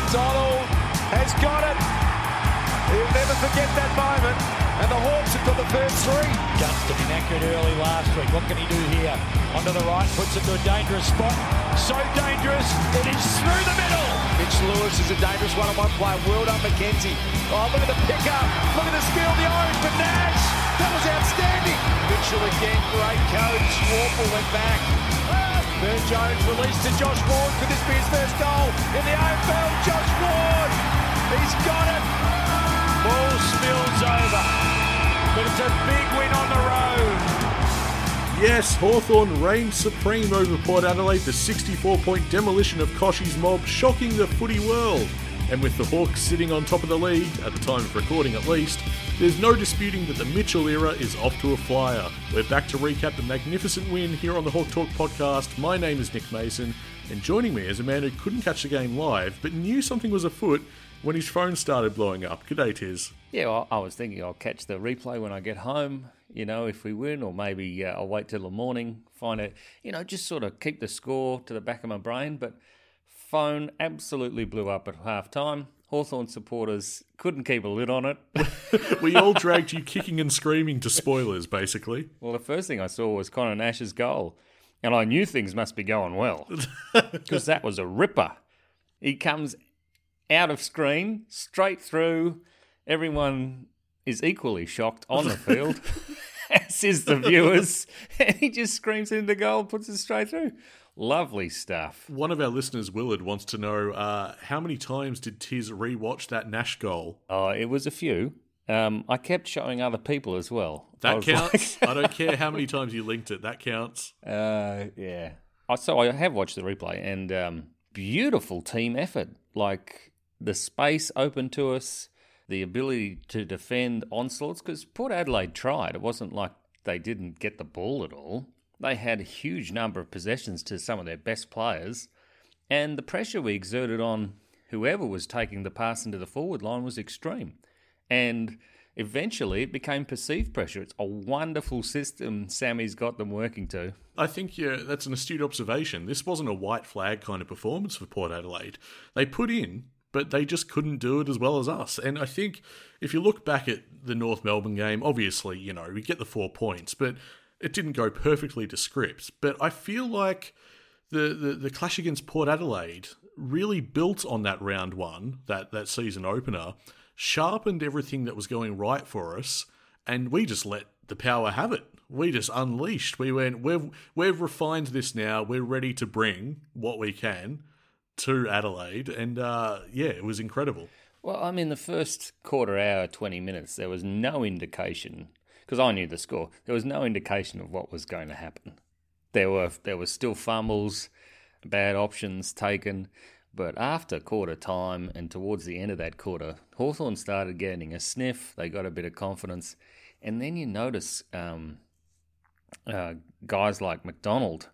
McDonald has got it. He'll never forget that moment. And the Hawks have got the first three. Gunston inaccurate early last week. What can he do here? Onto the right, puts it to a dangerous spot. So dangerous, it is through the middle. Mitch Lewis is a dangerous one-on-one player. Well done, McKenzie. Oh, look at the pickup. Look at the skill of the Orange for Nash. That was outstanding. Mitchell again, great coach. Worpel went back. Burn Jones released to Josh Ward. Could this be his first goal in the AFL? Josh Ward. He's got it. Ball spills over. But it's a big win on the road. Yes, Hawthorn reigned supreme over Port Adelaide, the 64 point demolition of Koshi's mob, shocking the footy world. And with the Hawks sitting on top of the league, at the time of recording at least, there's no disputing that the Mitchell era is off to a flyer. We're back to recap the magnificent win here on the Hawk Talk podcast. My name is Nick Mason, and joining me is a man who couldn't catch the game live but knew something was afoot when his phone started blowing up. G'day, Tiz. Yeah, well, I was thinking I'll catch the replay when I get home, you know, if we win, or maybe uh, I'll wait till the morning, find it, you know, just sort of keep the score to the back of my brain. But phone absolutely blew up at half time. Hawthorn supporters couldn't keep a lid on it. we all dragged you kicking and screaming to spoilers, basically. Well, the first thing I saw was Connor Nash's goal, and I knew things must be going well because that was a ripper. He comes out of screen, straight through. Everyone is equally shocked on the field, as is the viewers. And he just screams into the goal, puts it straight through. Lovely stuff. One of our listeners, Willard, wants to know uh, how many times did Tiz rewatch that Nash goal? Oh, it was a few. Um, I kept showing other people as well. That counts. Like... I don't care how many times you linked it. That counts. Uh, yeah. So I have watched the replay, and um, beautiful team effort. Like the space open to us, the ability to defend onslaughts. Because Port Adelaide tried. It wasn't like they didn't get the ball at all. They had a huge number of possessions to some of their best players, and the pressure we exerted on whoever was taking the pass into the forward line was extreme. And eventually it became perceived pressure. It's a wonderful system Sammy's got them working to. I think yeah, that's an astute observation. This wasn't a white flag kind of performance for Port Adelaide. They put in, but they just couldn't do it as well as us. And I think if you look back at the North Melbourne game, obviously, you know, we get the four points, but it didn't go perfectly to script. But I feel like the, the, the clash against Port Adelaide really built on that round one, that, that season opener, sharpened everything that was going right for us, and we just let the power have it. We just unleashed. We went, we've, we've refined this now. We're ready to bring what we can to Adelaide. And uh, yeah, it was incredible. Well, I mean, the first quarter hour, 20 minutes, there was no indication because I knew the score. There was no indication of what was going to happen. There were there were still fumbles, bad options taken, but after quarter time and towards the end of that quarter, Hawthorn started getting a sniff. They got a bit of confidence, and then you notice um, uh, guys like McDonald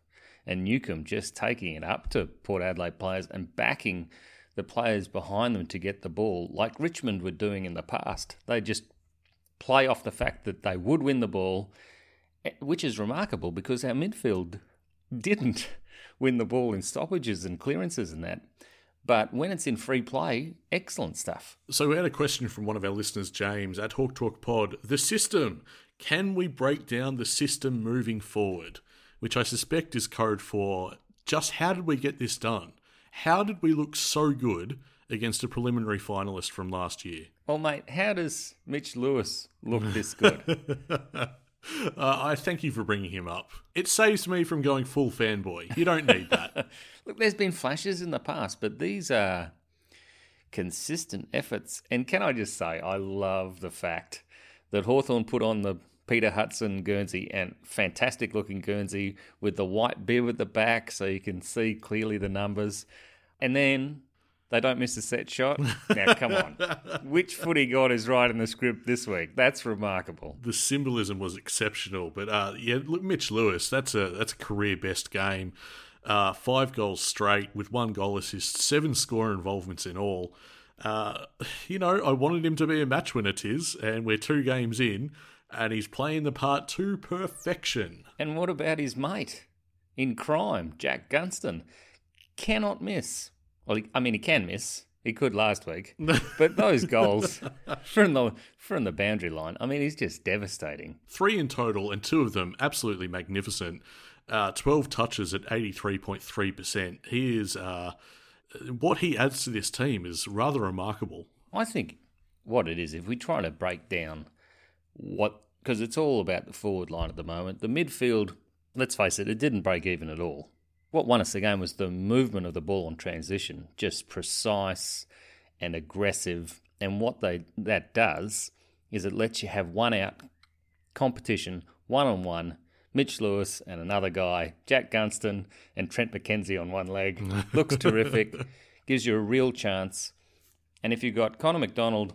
and Newcombe just taking it up to Port Adelaide players and backing the players behind them to get the ball, like Richmond were doing in the past. They just play off the fact that they would win the ball, eh, which is remarkable because our midfield didn't win the ball in stoppages and clearances and that. But when it's in free play, excellent stuff. So we had a question from one of our listeners, James, at Hawk Talk Pod. The system. Can we break down the system moving forward? Which I suspect is code for just how did we get this done? How did we look so good against a preliminary finalist from last year? Well, mate, how does Mitch Lewis look this good? uh, I thank you for bringing him up. It saves me from going full fanboy. You don't need that. Look, there's been flashes in the past, but these are consistent efforts. And can I just say, I love the fact that Hawthorn put on the Peter Hudson Guernsey and fantastic looking Guernsey with the white bib at the back so you can see clearly the numbers. And then they don't miss a set shot. Now, come on. Which footy god is writing the script this week? That's remarkable. The symbolism was exceptional. But uh, yeah, look, Mitch Lewis, that's a that's a career best game. Uh, five goals straight with one goal assist, seven score involvements in all. Uh, you know, I wanted him to be a match winner, Tiz, and we're two games in, and he's playing the part to perfection. And what about his mate in crime, Jack Gunston? Cannot miss. Well, I mean, he can miss. He could last week, but those goals from the from the boundary line. I mean, he's just devastating. Three in total, and two of them absolutely magnificent. Uh, Twelve touches at eighty three point three percent. He is uh, what he adds to this team is rather remarkable. I think what it is, if we try to break down what, because it's all about the forward line at the moment. The midfield, let's face it, it didn't break even at all what won us the game was the movement of the ball on transition, just precise and aggressive. And what they that does is it lets you have one out competition, one on one. Mitch Lewis and another guy, Jack Gunston and Trent McKenzie on one leg. Looks terrific, gives you a real chance. And if you've got Connor McDonald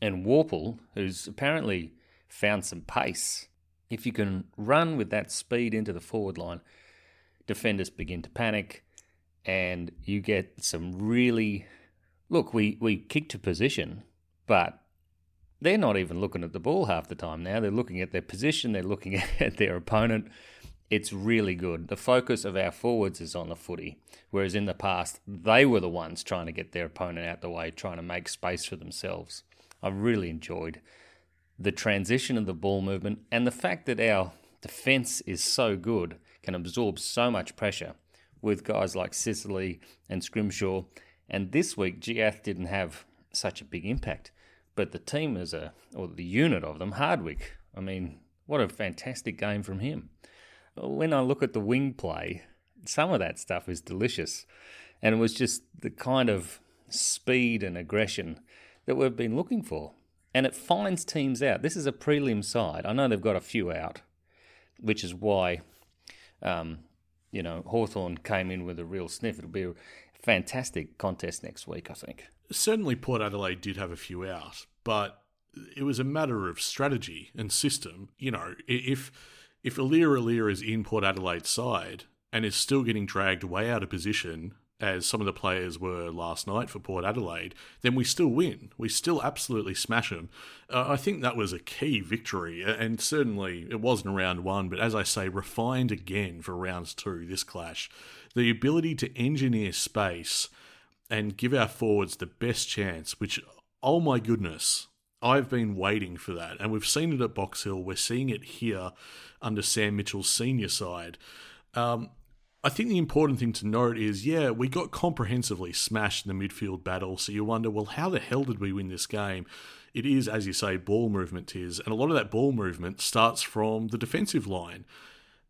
and Worpel, who's apparently found some pace, if you can run with that speed into the forward line, defenders begin to panic, and you get some really look. We we kick to position, but they're not even looking at the ball half the time now. They're looking at their position. They're looking at their opponent. It's really good. The focus of our forwards is on the footy, whereas in the past they were the ones trying to get their opponent out the way, trying to make space for themselves. I really enjoyed the transition of the ball movement and the fact that our defense is so good can absorb so much pressure with guys like Sicily and Scrimshaw. And this week, Jiath didn't have such a big impact. But the team as a, or the unit of them, Hardwick, I mean, what a fantastic game from him. When I look at the wing play, some of that stuff is delicious. And it was just the kind of speed and aggression that we've been looking for. And it finds teams out. This is a prelim side. I know they've got a few out, which is why um, you know, Hawthorn came in with a real sniff. It'll be a fantastic contest next week, I think. Certainly, Port Adelaide did have a few out, but it was a matter of strategy and system. You know, if if Aliir Aliir is in Port Adelaide's side and is still getting dragged way out of position as some of the players were last night for Port Adelaide, then we still win. We still absolutely smash them. Uh, I think that was a key victory, and certainly it wasn't round one, but as I say, refined again for rounds two, this clash. The ability to engineer space and give our forwards the best chance, which, oh my goodness, I've been waiting for that. And we've seen it at Box Hill, we're seeing it here under Sam Mitchell's senior side. Um, I think the important thing to note is, yeah, we got comprehensively smashed in the midfield battle. So you wonder, well, how the hell did we win this game? It is, as you say, ball movement, is, and a lot of that ball movement starts from the defensive line.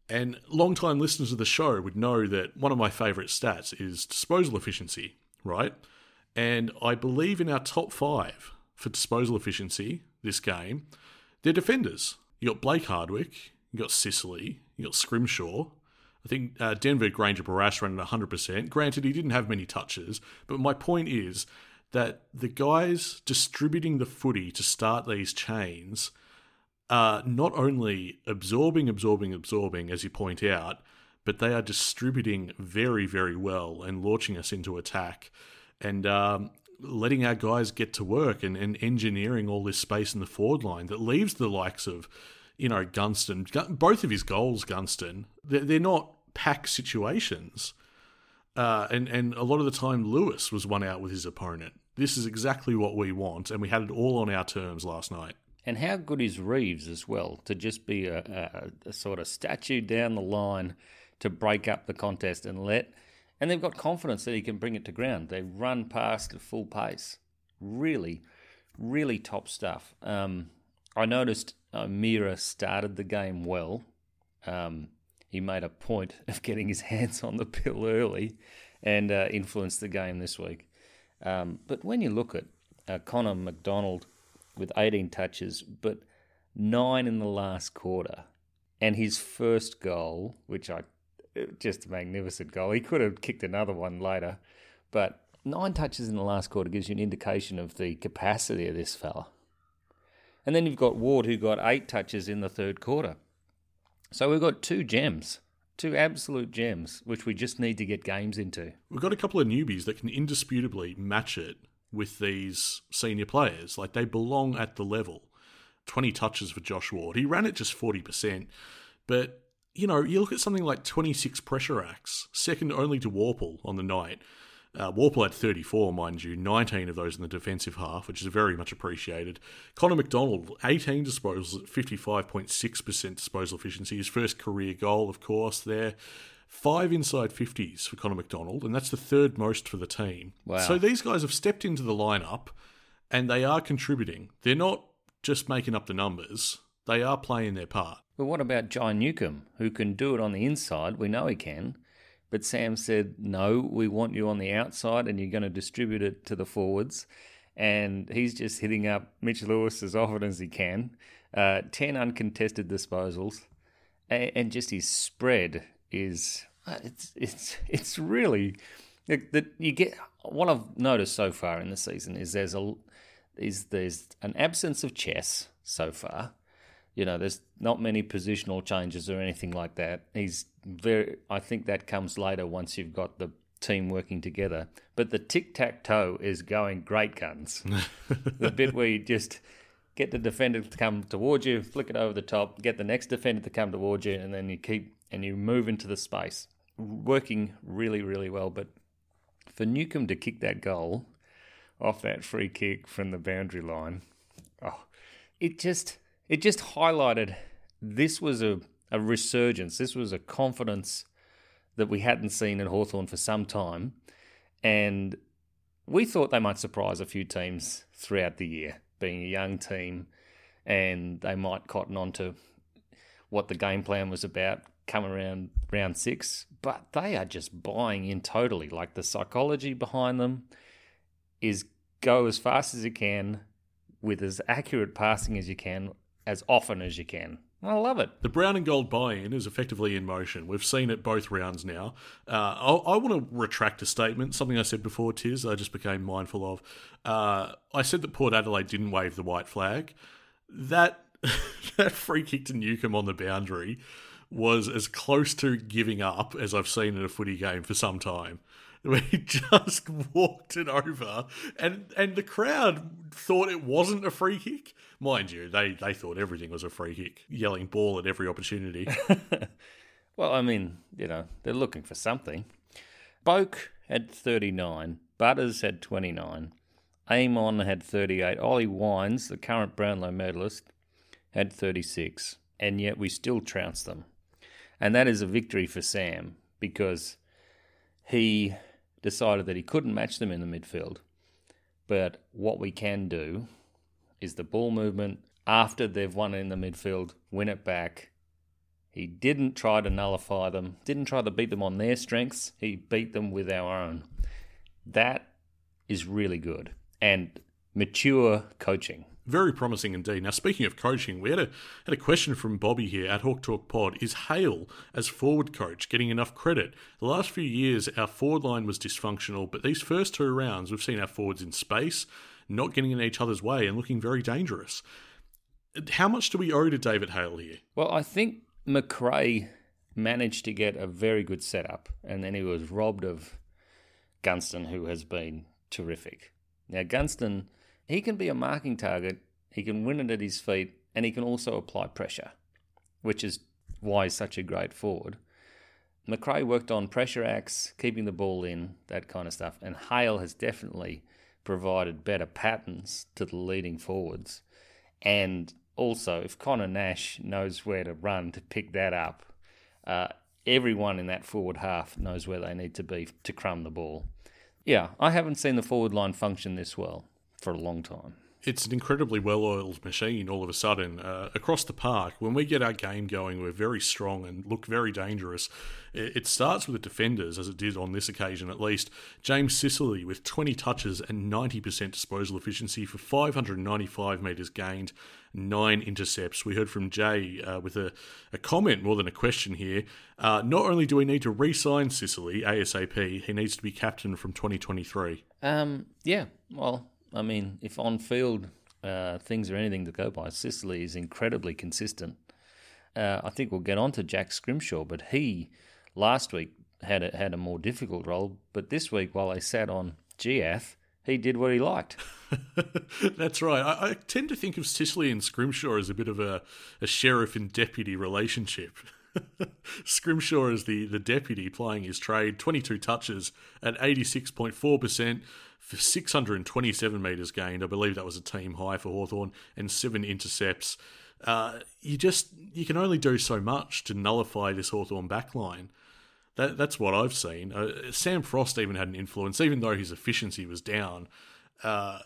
And long-time listeners of the show would know that one of my favourite stats is disposal efficiency, right? And I believe in our top five for disposal efficiency this game, they're defenders. You got Blake Hardwick, you got Sicily, you got Scrimshaw, I think uh, Denver Grainger Barras ran at 100%. Granted, he didn't have many touches, but my point is that the guys distributing the footy to start these chains are not only absorbing, absorbing, absorbing, as you point out, but they are distributing very, very well and launching us into attack and um, letting our guys get to work and, and engineering all this space in the forward line that leaves the likes of you know, Gunston, both of his goals, Gunston, they're, not pack situations. Uh, and, and a lot of the time, Lewis was one out with his opponent. This is exactly what we want, and we had it all on our terms last night. And how good is Reeves as well to just be a, a, a sort of statue down the line to break up the contest and let. And they've got confidence that he can bring it to ground. They run past at full pace. Really, really top stuff. Um, I noticed uh, Mira started the game well. Um, he made a point of getting his hands on the pill early and uh, influenced the game this week. Um, but when you look at uh, Connor McDonald with 18 touches, but nine in the last quarter, and his first goal, which I just a magnificent goal. He could have kicked another one later, but nine touches in the last quarter gives you an indication of the capacity of this fella. And then you've got Ward, who got eight touches in the third quarter. So we've got two gems, two absolute gems, which we just need to get games into. We've got a couple of newbies that can indisputably match it with these senior players. Like they belong at the level. 20 touches for Josh Ward. He ran it just 40%. But, you know, you look at something like 26 pressure acts, second only to Worpel on the night. Uh, Worpel had 34, mind you, 19 of those in the defensive half, which is very much appreciated. Connor McDonald, 18 disposals at 55.6% disposal efficiency, his first career goal, of course, there. Five inside 50s for Connor McDonald, and that's the third most for the team. Wow. So these guys have stepped into the lineup and they are contributing. They're not just making up the numbers, they are playing their part. But what about John Newcombe, who can do it on the inside? We know he can. But Sam said, no, we want you on the outside and you're going to distribute it to the forwards. And he's just hitting up Mitch Lewis as often as he can. Uh, 10 uncontested disposals. And, and just his spread is, uh, it's, it's, it's really, that you get, what I've noticed so far in the season is there's a, is there's an absence of chess so far you know, there's not many positional changes or anything like that. He's very. I think that comes later once you've got the team working together. But the tic tac toe is going great guns. the bit where you just get the defender to come towards you, flick it over the top, get the next defender to come towards you, and then you keep and you move into the space. Working really, really well. But for Newcombe to kick that goal off that free kick from the boundary line, oh, it just it just highlighted this was a, a resurgence. This was a confidence that we hadn't seen in Hawthorn for some time. And we thought they might surprise a few teams throughout the year, being a young team, and they might cotton on to what the game plan was about come around round six. But they are just buying in totally. Like the psychology behind them is go as fast as you can with as accurate passing as you can as often as you can. I love it. The brown and gold buy-in is effectively in motion. We've seen it both rounds now. Uh, I, I want to retract a statement, something I said before, Tiz, I just became mindful of. Uh, I said that Port Adelaide didn't wave the white flag. That, that free kick to Newcombe on the boundary was as close to giving up as I've seen in a footy game for some time. where he just walked it over, and and the crowd thought it wasn't a free kick. Mind you, they they thought everything was a free kick, yelling ball at every opportunity. well, I mean, you know, they're looking for something. Boak had 39, Butters had 29, Amon had 38, Ollie Wines, the current Brownlow medalist, had 36, and yet we still trounced them. And that is a victory for Sam because he decided that he couldn't match them in the midfield. But what we can do is the ball movement after they've won in the midfield, win it back. He didn't try to nullify them, didn't try to beat them on their strengths. He beat them with our own. That is really good and mature coaching. Very promising indeed. Now, speaking of coaching, we had a had a question from Bobby here at Hawk Talk Pod. Is Hale as forward coach getting enough credit? The last few years, our forward line was dysfunctional, but these first two rounds, we've seen our forwards in space, not getting in each other's way, and looking very dangerous. How much do we owe to David Hale here? Well, I think Macrae managed to get a very good setup, and then he was robbed of Gunston, who has been terrific. Now, Gunston he can be a marking target, he can win it at his feet, and he can also apply pressure, which is why he's such a great forward. Macrae worked on pressure acts, keeping the ball in, that kind of stuff, and Hale has definitely provided better patterns to the leading forwards. And also, if Connor Nash knows where to run to pick that up, uh, everyone in that forward half knows where they need to be to crumb the ball. Yeah, I haven't seen the forward line function this well for a long time. It's an incredibly well oiled machine all of a sudden. Uh, across the park, when we get our game going, we're very strong and look very dangerous. It, starts with the defenders, as it did on this occasion at least. James Sicily with 20 touches and 90% disposal efficiency for 595 metres gained, nine intercepts. We heard from Jay uh, with a, a, comment more than a question here. Uh, not only do we need to re sign Sicily ASAP, he needs to be captain from 2023. Um, yeah, well, I mean, if on field uh, things are anything to go by, Sicily is incredibly consistent. Uh, I think we'll get on to Jack Scrimshaw, but he last week had a, had a more difficult role. But this week, while they sat on GF, he did what he liked. That's right. I, I, tend to think of Sicily and Scrimshaw as a bit of a, a sheriff and deputy relationship. Scrimshaw is the, the deputy playing his trade, 22 touches at 86.4% for 627 metres gained. I believe that was a team high for Hawthorn and seven intercepts. Uh, you just you can only do so much to nullify this Hawthorn backline. That, that's what I've seen. Uh, Sam Frost even had an influence, even though his efficiency was down. Uh,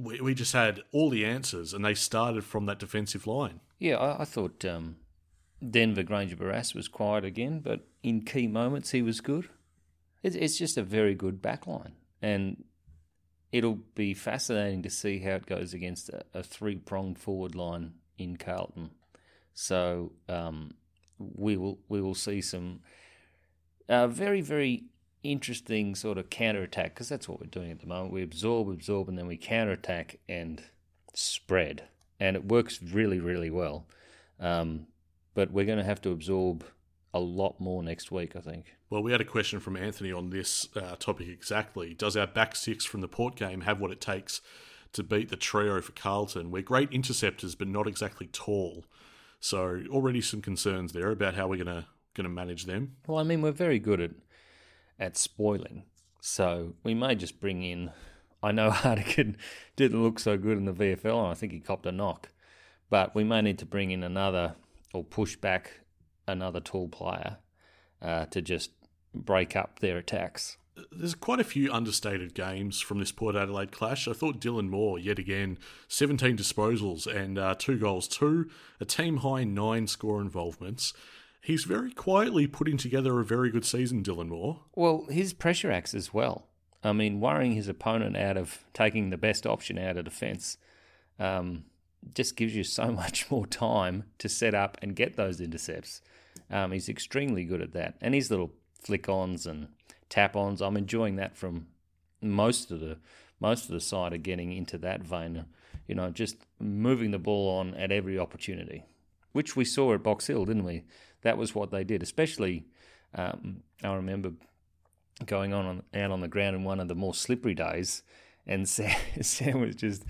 we, we just had all the answers, and they started from that defensive line. Yeah, I, I thought um, Denver Grainger Barras was quiet again, but in key moments he was good. It's, it's just a very good backline, and it'll be fascinating to see how it goes against a, a three pronged forward line in Carlton. So um, we will we will see some uh, very very interesting sort of counter attack because that's what we're doing at the moment. We absorb, absorb, and then we counter attack and spread, and it works really really well. Um, but we're going to have to absorb a lot more next week, I think. Well, we had a question from Anthony on this uh, topic exactly. Does our back six from the Port game have what it takes to beat the trio for Carlton? We're great interceptors, but not exactly tall. So already some concerns there about how we're going to going to manage them. Well, I mean, we're very good at at spoiling, so we may just bring in. I know Hartigan didn't look so good in the VFL, and I think he copped a knock, but we may need to bring in another or push back another tall player uh, to just break up their attacks. There's quite a few understated games from this Port Adelaide clash. I thought Dylan Moore, yet again, 17 disposals and uh, two goals, two, a team high nine score involvements. He's very quietly putting together a very good season, Dylan Moore. Well, his pressure acts as well. I mean, worrying his opponent out of taking the best option out of defence um, just gives you so much more time to set up and get those intercepts. Um, he's extremely good at that, and his little flick ons and tap ons. I'm enjoying that from most of the most of the side are getting into that vein. You know, just moving the ball on at every opportunity, which we saw at Box Hill, didn't we? That was what they did. Especially, um, I remember going on, on out on the ground in one of the more slippery days, and Sam, Sam was just,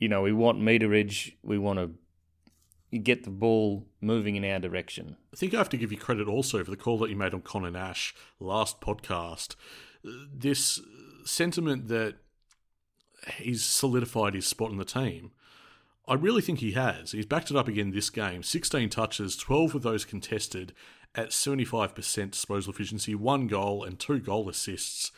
you know, we want meterage, we want to get the ball moving in our direction. I think I have to give you credit also for the call that you made on Connor Nash last podcast. This sentiment that he's solidified his spot in the team. I really think he has. He's backed it up again this game. 16 touches, 12 of those contested at 75% disposal efficiency, one goal and two goal assists.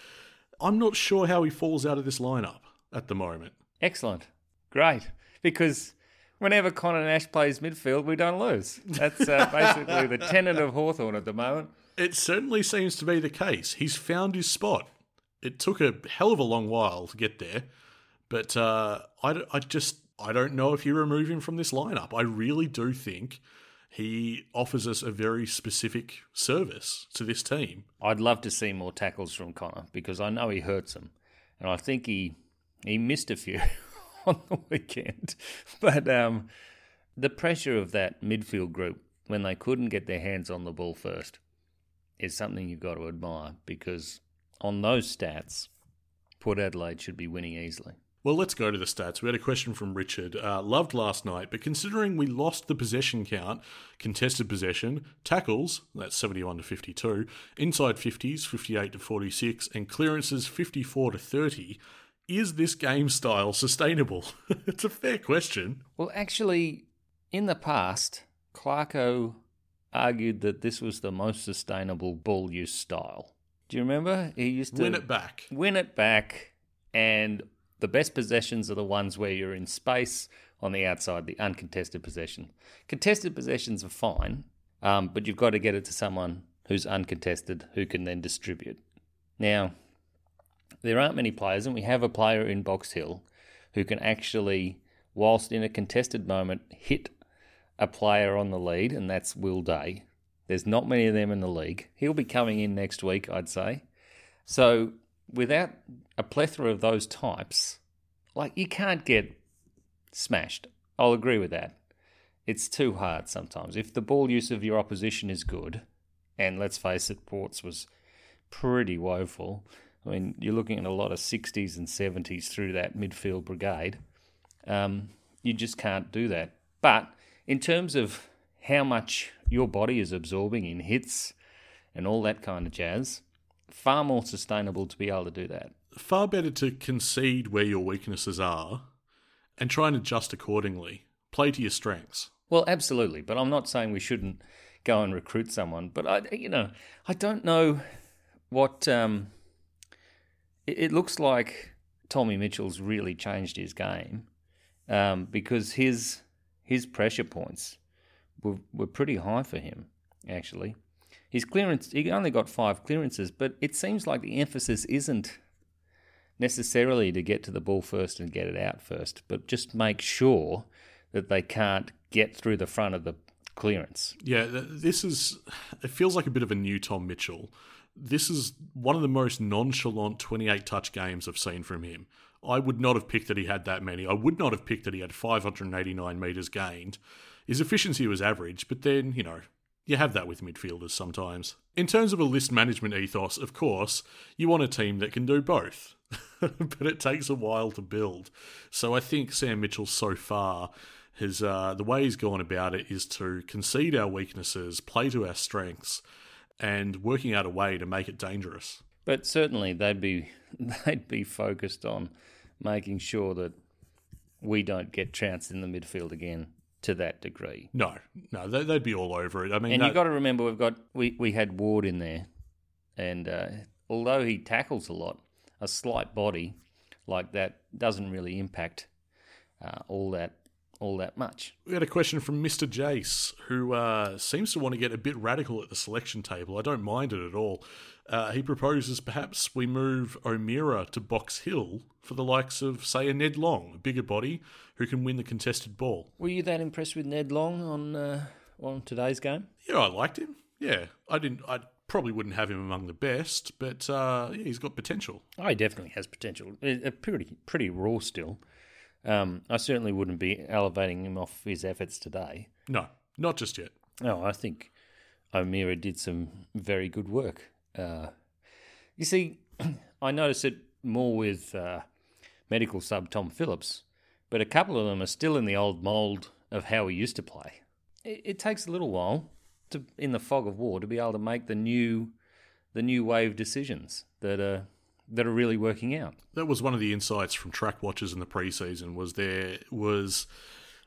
I'm not sure how he falls out of this lineup at the moment. Excellent. Great. Because whenever Connor Nash plays midfield, we don't lose. That's uh, basically the tenet of Hawthorn at the moment. It certainly seems to be the case. He's found his spot. It took a hell of a long while to get there, but uh, I, I just I don't know if you remove him from this lineup. I really do think he offers us a very specific service to this team. I'd love to see more tackles from Connor because I know he hurts them, and I think he he missed a few. on the weekend. But um, the pressure of that midfield group when they couldn't get their hands on the ball first is something you've got to admire because on those stats, Port Adelaide should be winning easily. Well, let's go to the stats. We had a question from Richard. Uh, loved last night, but considering we lost the possession count, contested possession, tackles, that's 71 to 52, inside 50s, 58 to 46, and clearances, 54 to 30, is this game style sustainable? it's a fair question. Well, actually, in the past, Clarko argued that this was the most sustainable ball use style. Do you remember? He used to win it back. Win it back, and the best possessions are the ones where you're in space on the outside, the uncontested possession. Contested possessions are fine, um, but you've got to get it to someone who's uncontested who can then distribute. Now, there aren't many players, and we have a player in Box Hill who can actually, whilst in a contested moment, hit a player on the lead, and that's Will Day. There's not many of them in the league. He'll be coming in next week, I'd say. So, without a plethora of those types, like you can't get smashed. I'll agree with that. It's too hard sometimes. If the ball use of your opposition is good, and let's face it, Ports was pretty woeful, I mean, you're looking at a lot of 60s and 70s through that midfield brigade. Um, you just can't do that. But in terms of how much your body is absorbing in hits and all that kind of jazz, far more sustainable to be able to do that. Far better to concede where your weaknesses are and try and adjust accordingly. Play to your strengths. Well, absolutely, but I'm not saying we shouldn't go and recruit someone. But I, you know, I don't know what. Um, it, looks like Tommy Mitchell's really changed his game um, because his his pressure points were were pretty high for him. Actually, his clearance he only got five clearances, but it seems like the emphasis isn't necessarily to get to the ball first and get it out first, but just make sure that they can't get through the front of the clearance. Yeah, this is. It feels like a bit of a new Tom Mitchell. This is one of the most nonchalant 28 touch games I've seen from him. I would not have picked that he had that many. I would not have picked that he had 589 metres gained. His efficiency was average, but then, you know, you have that with midfielders sometimes. In terms of a list management ethos, of course, you want a team that can do both. but it takes a while to build. So I think Sam Mitchell so far his uh, the way he's gone about it is to concede our weaknesses, play to our strengths, and working out a way to make it dangerous. But certainly they'd be they'd be focused on making sure that we don't get trounced in the midfield again to that degree. No, no, they'd be all over it. I mean, and you've got to remember we've got we, we had Ward in there, and uh, although he tackles a lot, a slight body like that doesn't really impact uh, all that all that much. We had a question from Mr. Jace, who uh, seems to want to get a bit radical at the selection table. I don't mind it at all. Uh, he proposes perhaps we move O'Meara to Box Hill for the likes of, say, a Ned Long, a bigger body who can win the contested ball. Were you that impressed with Ned Long on uh, on today's game? Yeah, I liked him. Yeah, I didn't. I probably wouldn't have him among the best, but uh, yeah, he's got potential. Oh, he definitely has potential. A Pretty pretty raw still. Um, I certainly wouldn't be elevating him off his efforts today. No, not just yet. No, I think O'Meara did some very good work. Uh, you see, I notice it more with uh, medical sub Tom Phillips, but a couple of them are still in the old mould of how he used to play. It, it takes a little while to, in the fog of war, to be able to make the new, the new wave decisions that are that are really working out. That was one of the insights from track watchers in the preseason was there was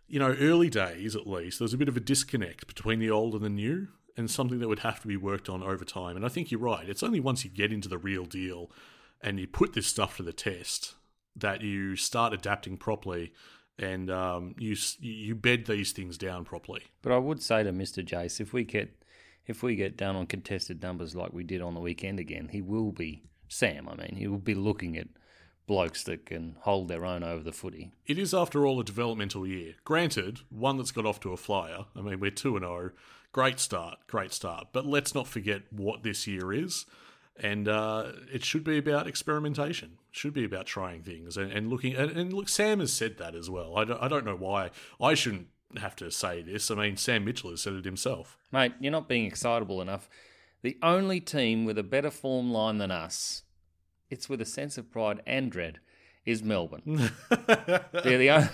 you know early days at least there was a bit of a disconnect between the old and the new and something that would have to be worked on over time and I think you're right it's only once you get into the real deal and you put this stuff to the test that you start adapting properly and um, you you bed these things down properly. But I would say to Mr. Jace, if we get if we get down on contested numbers like we did on the weekend again, he will be Sam, I mean, he will be looking at blokes that can hold their own over the footy. It is, after all, a developmental year. Granted, one that's got off to a flyer. I mean, we're 2 0. Great start, great start. But let's not forget what this year is. And uh, it should be about experimentation. It should be about trying things and, and looking. And, and, look, Sam has said that as well. I don't, I don't know why I shouldn't have to say this. I mean, Sam Mitchell has said it himself. Mate, you're not being excitable enough. The only team with a better form line than us, it's with a sense of pride and dread, is Melbourne. they're the only.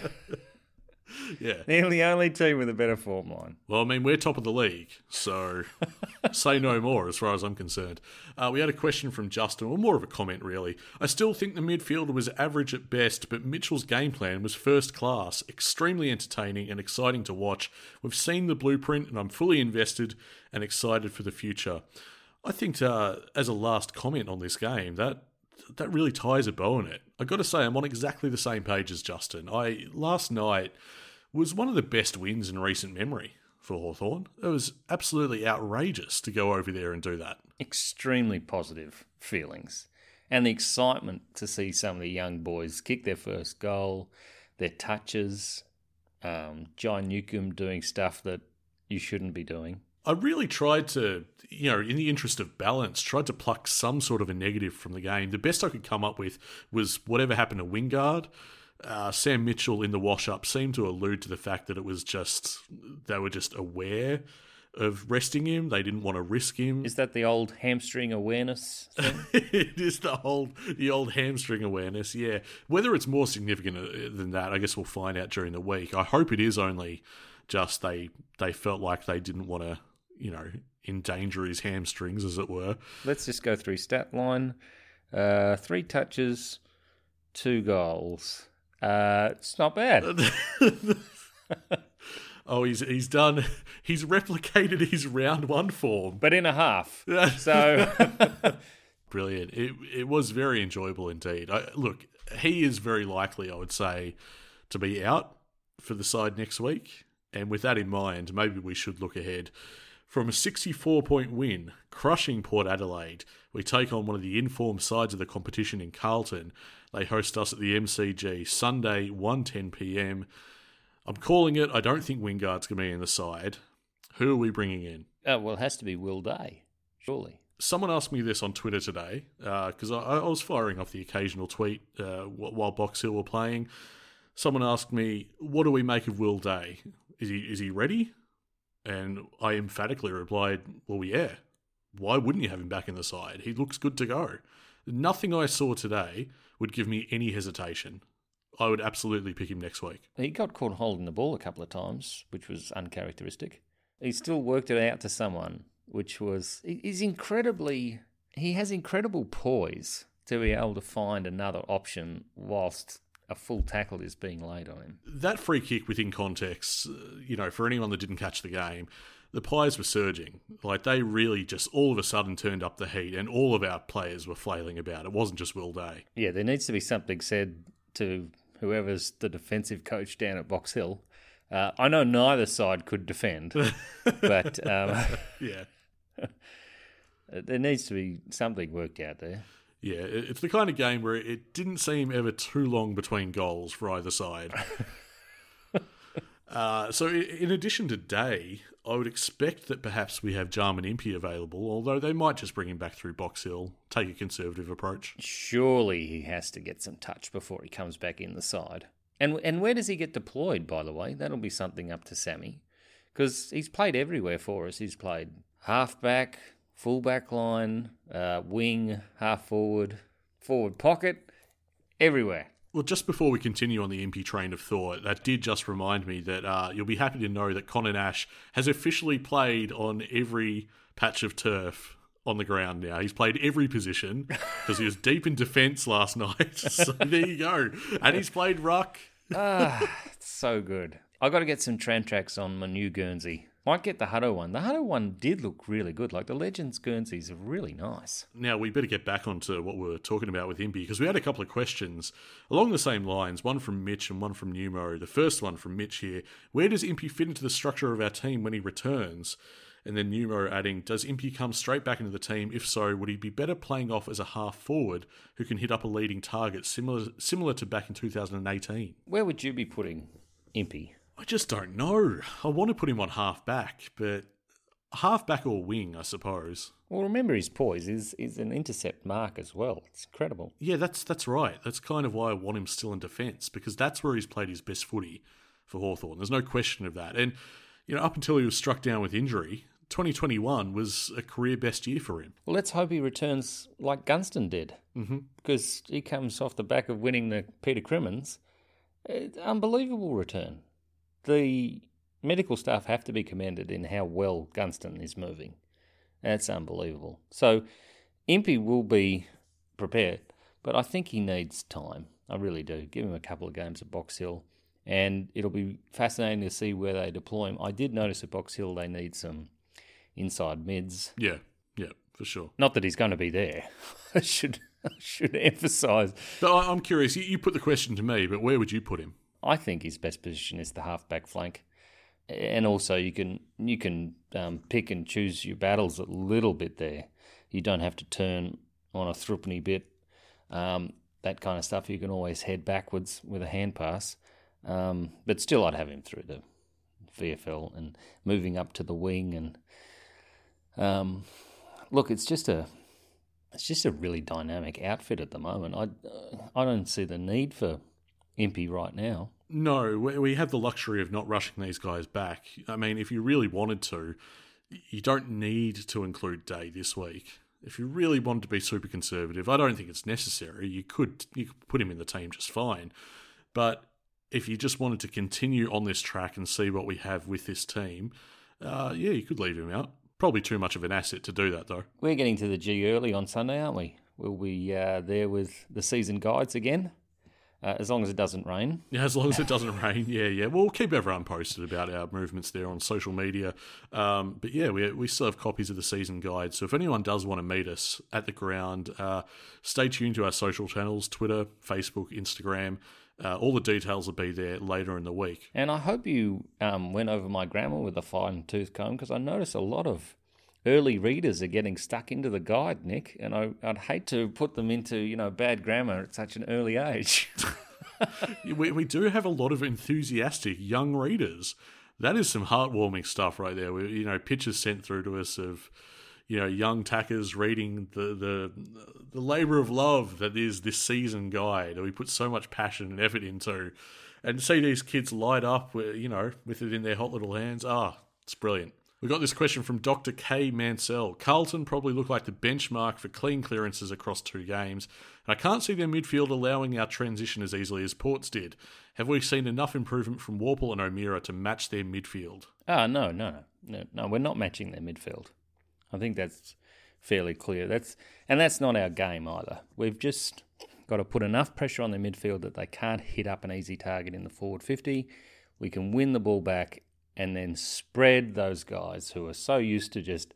Yeah. They're the only team with a better form line. Well, I mean, we're top of the league, so say no more as far as I'm concerned. Uh, we had a question from Justin, or more of a comment, really. I still think the midfield was average at best, but Mitchell's game plan was first class, extremely entertaining and exciting to watch. We've seen the blueprint, and I'm fully invested and excited for the future. I think, uh, as a last comment on this game, that that really ties a bow on it. I got to say, I'm on exactly the same page as Justin. I last night was one of the best wins in recent memory for Hawthorn. It was absolutely outrageous to go over there and do that. Extremely positive feelings. And the excitement to see some of the young boys kick their first goal, their touches, um, John Newcombe doing stuff that you shouldn't be doing. I really tried to, you know, in the interest of balance, tried to pluck some sort of a negative from the game. The best I could come up with was whatever happened to Wingard uh, Sam Mitchell in the wash up seemed to allude to the fact that it was just they were just aware of resting him. They didn't want to risk him. Is that the old hamstring awareness it is the old the old hamstring awareness. Yeah, whether it's more significant uh, than that, I guess we'll find out during the week. I hope it is only just they they felt like they didn't want to, you know, endanger his hamstrings, as it were. Let's just go through stat line: uh, three touches, two goals. Uh, it's not bad. oh, he's he's done. He's replicated his round one form, but in a half. So brilliant. It it was very enjoyable indeed. I, look, he is very likely, I would say, to be out for the side next week. And with that in mind, maybe we should look ahead. From a 64 point win, crushing Port Adelaide, we take on one of the informed sides of the competition in Carlton. They host us at the MCG Sunday, 1:10 p.m. I'm calling it. I don't think Wingard's going to be in the side. Who are we bringing in? Oh, well, it has to be Will Day, surely. Someone asked me this on Twitter today because uh, I, I, was firing off the occasional tweet uh, while Box Hill were playing. Someone asked me, "What do we make of Will Day? Is he is he ready?" And I emphatically replied, "Well, yeah. Why wouldn't you have him back in the side? He looks good to go. Nothing I saw today would give me any hesitation. I would absolutely pick him next week. He got caught holding the ball a couple of times, which was uncharacteristic. He still worked it out to someone, which was he's incredibly he has incredible poise to be able to find another option whilst a full tackle is being laid on him. That free kick within context, uh, you know, for anyone that didn't catch the game, the Pies were surging. Like they really just all of a sudden turned up the heat, and all of our players were flailing about. It wasn't just Will Day. Yeah, there needs to be something said to whoever's the defensive coach down at Box Hill. Uh, I know neither side could defend, but um, yeah, there needs to be something worked out there. Yeah, it's the kind of game where it didn't seem ever too long between goals for either side. uh, so, in addition to Day, I would expect that perhaps we have Jarman Impey available, although they might just bring him back through Box Hill, take a conservative approach. Surely he has to get some touch before he comes back in the side. And and where does he get deployed, by the way? That'll be something up to Sammy. Because he's played everywhere for us. He's played halfback, full back line, uh, wing, half forward, forward pocket, everywhere. Well, just before we continue on the Impey train of thought, that did just remind me that uh, you'll be happy to know that Connor Nash has officially played on every patch of turf on the ground now. He's played every position because he was deep in defence last night. so there you go. And he's played ruck. ah, so good. I got to get some tram tracks on my new Guernsey. Might get the Huddo one. The Huddo one did look really good. Like the Legends Guernseys are really nice. Now we better get back onto what we were talking about with Impey because we had a couple of questions along the same lines. One from Mitch and one from Numo. The first one from Mitch here: Where does Impey fit into the structure of our team when he returns? And then Numo adding, Does Impey come straight back into the team? If so, would he be better playing off as a half forward who can hit up a leading target, similar similar to back in 2018? Where would you be putting Impey? I just don't know. I want to put him on half back, but half back or wing, I suppose. Well, remember his poise is is an intercept mark as well. It's incredible. Yeah, that's that's right. That's kind of why I want him still in defence because that's where he's played his best footy for Hawthorn. There's no question of that. And you know, up until he was struck down with injury, 2021 was a career best year for him. Well, let's hope he returns like Gunston did, mm-hmm. because he comes off the back of winning the Peter Crimmins. Unbelievable return the medical staff have to be commended in how well Gunston is moving. That's unbelievable. So Impey will be prepared, but I think he needs time. I really do. Give him a couple of games at Box Hill, and it'll be fascinating to see where they deploy him. I did notice at Box Hill they need some inside mids. Yeah, yeah, for sure. Not that he's going to be there. I should I should emphasise. But I'm curious. You put the question to me, but where would you put him? I think his best position is the halfback flank, and also you can you can um, pick and choose your battles a little bit there. You don't have to turn on a threepenny bit, um, that kind of stuff. You can always head backwards with a hand pass, um, but still, I'd have him through the VFL and moving up to the wing. And um, look, it's just a it's just a really dynamic outfit at the moment. I I don't see the need for Impey right now. No, we have the luxury of not rushing these guys back. I mean, if you really wanted to, you don't need to include Day this week. If you really wanted to be super conservative, I don't think it's necessary. You could you could put him in the team just fine. But if you just wanted to continue on this track and see what we have with this team, uh, yeah, you could leave him out. Probably too much of an asset to do that, though. We're getting to the G early on Sunday, aren't we? We'll be uh, there with the season guides again, uh, as long as it doesn't rain. Yeah, as long as it doesn't rain. Yeah, yeah. We'll keep everyone posted about our movements there on social media. Um, but yeah, we, we still have copies of the season guide. So if anyone does want to meet us at the ground, uh, stay tuned to our social channels Twitter, Facebook, Instagram. Uh, all the details will be there later in the week. And I hope you um, went over my grammar with a fine tooth comb because I noticed a lot of early readers are getting stuck into the guide, Nick, and I, would hate to put them into you know bad grammar at such an early age. we, we do have a lot of enthusiastic young readers. That is some heartwarming stuff right there. We, you know, pictures sent through to us of you know young tackers reading the the the labor of love that is this season guide that we put so much passion and effort into and see these kids light up you know with it in their hot little hands ah it's brilliant we got this question from Dr. K. Mansell. Carlton probably look like the benchmark for clean clearances across two games. I can't see their midfield allowing our transition as easily as Ports did. Have we seen enough improvement from Worpel and O'Meara to match their midfield? Ah, no, no, no, no. We're not matching their midfield. I think that's fairly clear. That's and that's not our game either. We've just got to put enough pressure on the midfield that they can't hit up an easy target in the forward 50. We can win the ball back and then spread those guys who are so used to just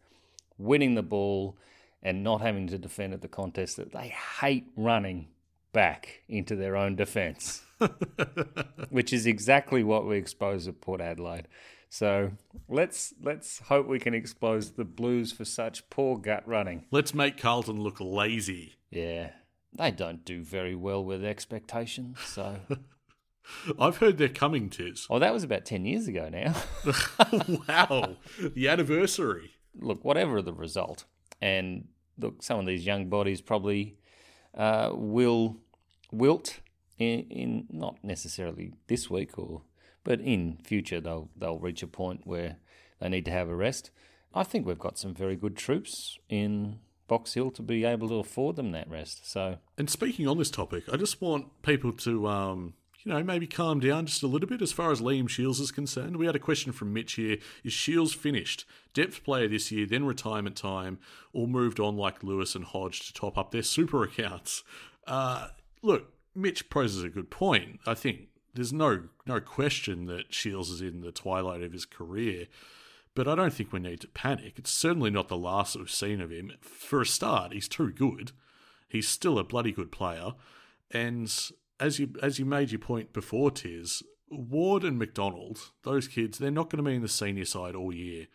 winning the ball and not having to defend at the contest that they hate running back into their own defence, which is exactly what we expose at Port Adelaide. So let's let's hope we can expose the Blues for such poor gut running. Let's make Carlton look lazy. Yeah, they don't do very well with expectations. So I've heard they're coming, Tiz. Oh, that was about ten years ago now. wow, the anniversary. Look, whatever the result, and look, some of these young bodies probably uh, will wilt in, in not necessarily this week or but in future they'll they'll reach a point where they need to have a rest. I think we've got some very good troops in Box Hill to be able to afford them that rest. So, and speaking on this topic, I just want people to, um, you know, maybe calm down just a little bit as far as Liam Shiels is concerned. We had a question from Mitch here: Is Shiels finished? Depth player this year, then retirement time, or moved on like Lewis and Hodge to top up their super accounts? Uh, look, Mitch poses a good point. I think there's no no question that Shiels is in the twilight of his career, but I don't think we need to panic. It's certainly not the last we've seen of him. For a start, he's too good. He's still a bloody good player, and as you as you made your point before, Tiz Ward and Macdonald, those kids, they're not going to be in the senior side all year.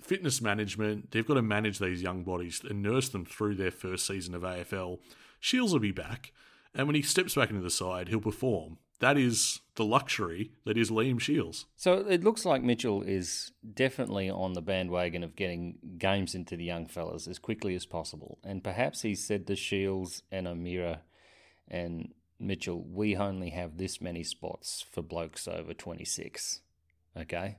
Fitness management, they've got to manage these young bodies and nurse them through their first season of AFL. Shiels will be back, and when he steps back into the side, he'll perform that is the luxury that is Liam Shiels. So it looks like Mitchell is definitely on the bandwagon of getting games into the young fellas as quickly as possible. And perhaps he said to Shiels and O'Meara and Mitchell, we only have this many spots for blokes over 26. Okay?